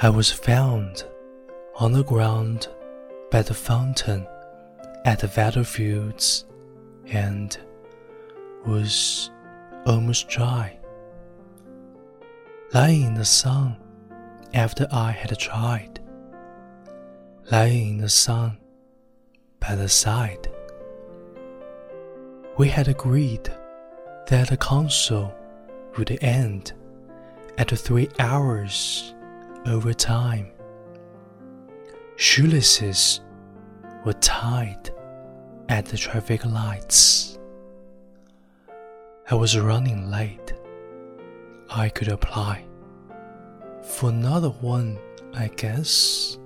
I was found on the ground by the fountain at the battlefields and was almost dry. Lying in the sun after I had tried, lying in the sun by the side. We had agreed that the council would end at three hours over time. Shoelaces were tied at the traffic lights. I was running late. I could apply for another one, I guess.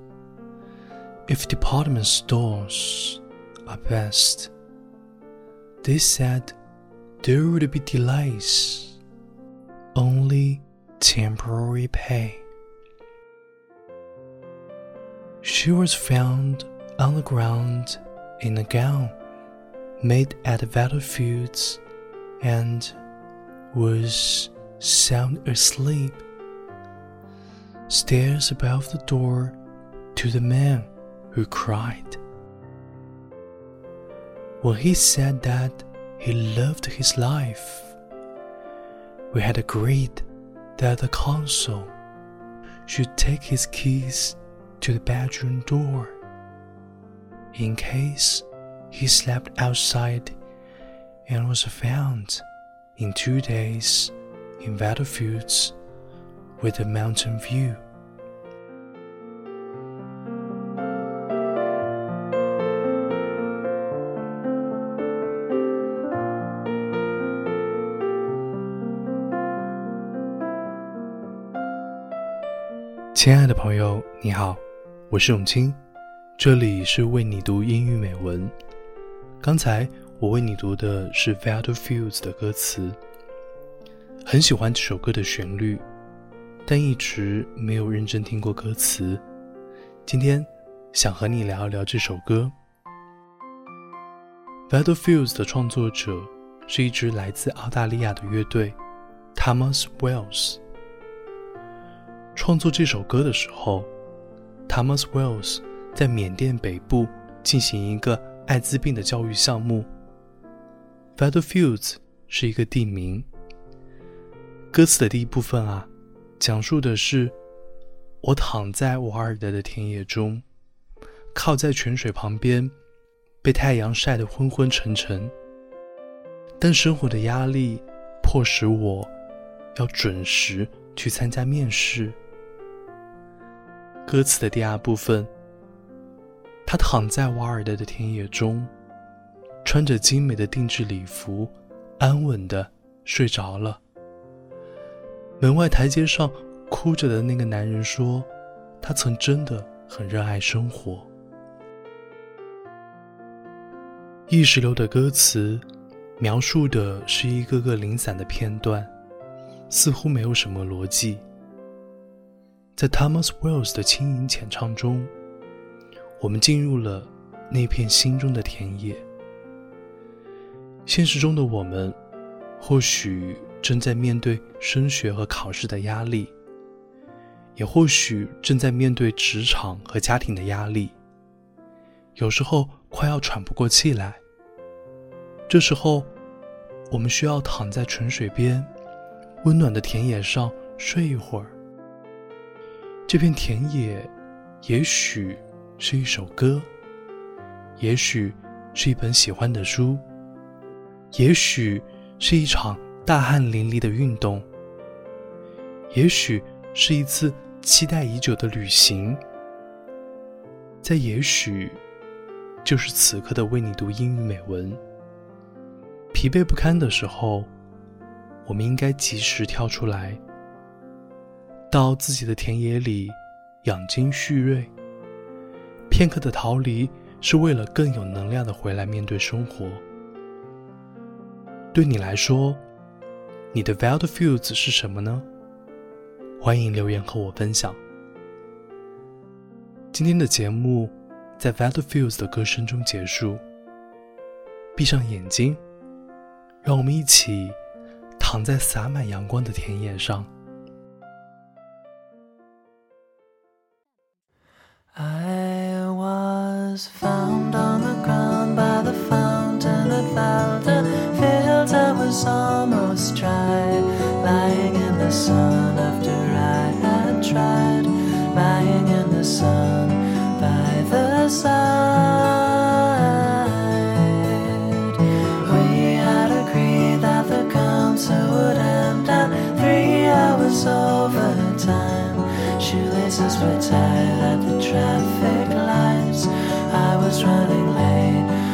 If department stores are best, they said there would be delays, only temporary pay. She was found on the ground in a gown made at the battlefields and was sound asleep. Stairs above the door to the man who cried. When he said that he loved his life, we had agreed that the consul should take his keys to the bedroom door in case he slept outside and was found in two days in battlefields with a mountain view. 亲爱的朋友，你好， 我是永清，这里是为你读英语美文。刚才我为你读的是《Battlefields》的歌词，很喜欢这首歌的旋律，但一直没有认真听过歌词。今天想和你聊一聊这首歌。《Battlefields》的创作者是一支来自澳大利亚的乐队，Thomas Wells。创作这首歌的时候，Thomas Wells 在缅甸北部进行一个艾滋病的教育项目。Battlefields 是一个地名。歌词的第一部分啊，讲述的是我躺在瓦尔德的田野中，靠在泉水旁边，被太阳晒得昏昏沉沉。但生活的压力迫使我要准时去参加面试。歌词的第二部分，他躺在瓦尔德的田野中，穿着精美的定制礼服，安稳的睡着了。门外台阶上哭着的那个男人说：“他曾真的很热爱生活。”意识流的歌词，描述的是一个个零散的片段，似乎没有什么逻辑。在 Thomas Wells 的轻盈浅唱中，我们进入了那片心中的田野。现实中的我们，或许正在面对升学和考试的压力，也或许正在面对职场和家庭的压力。有时候快要喘不过气来，这时候，我们需要躺在泉水边，温暖的田野上睡一会儿。这片田野，也许是一首歌，也许是一本喜欢的书，也许是一场大汗淋漓的运动，也许是一次期待已久的旅行。在也许，就是此刻的为你读英语美文。疲惫不堪的时候，我们应该及时跳出来。到自己的田野里养精蓄锐。片刻的逃离是为了更有能量的回来面对生活。对你来说，你的 battlefields 是什么呢？欢迎留言和我分享。今天的节目在 battlefields 的歌声中结束。闭上眼睛，让我们一起躺在洒满阳光的田野上。was found on the ground by the fountain at Valda filled I was almost dry, lying in the sun after I had tried, lying in the sun. places where tired at the traffic lights. I was running late.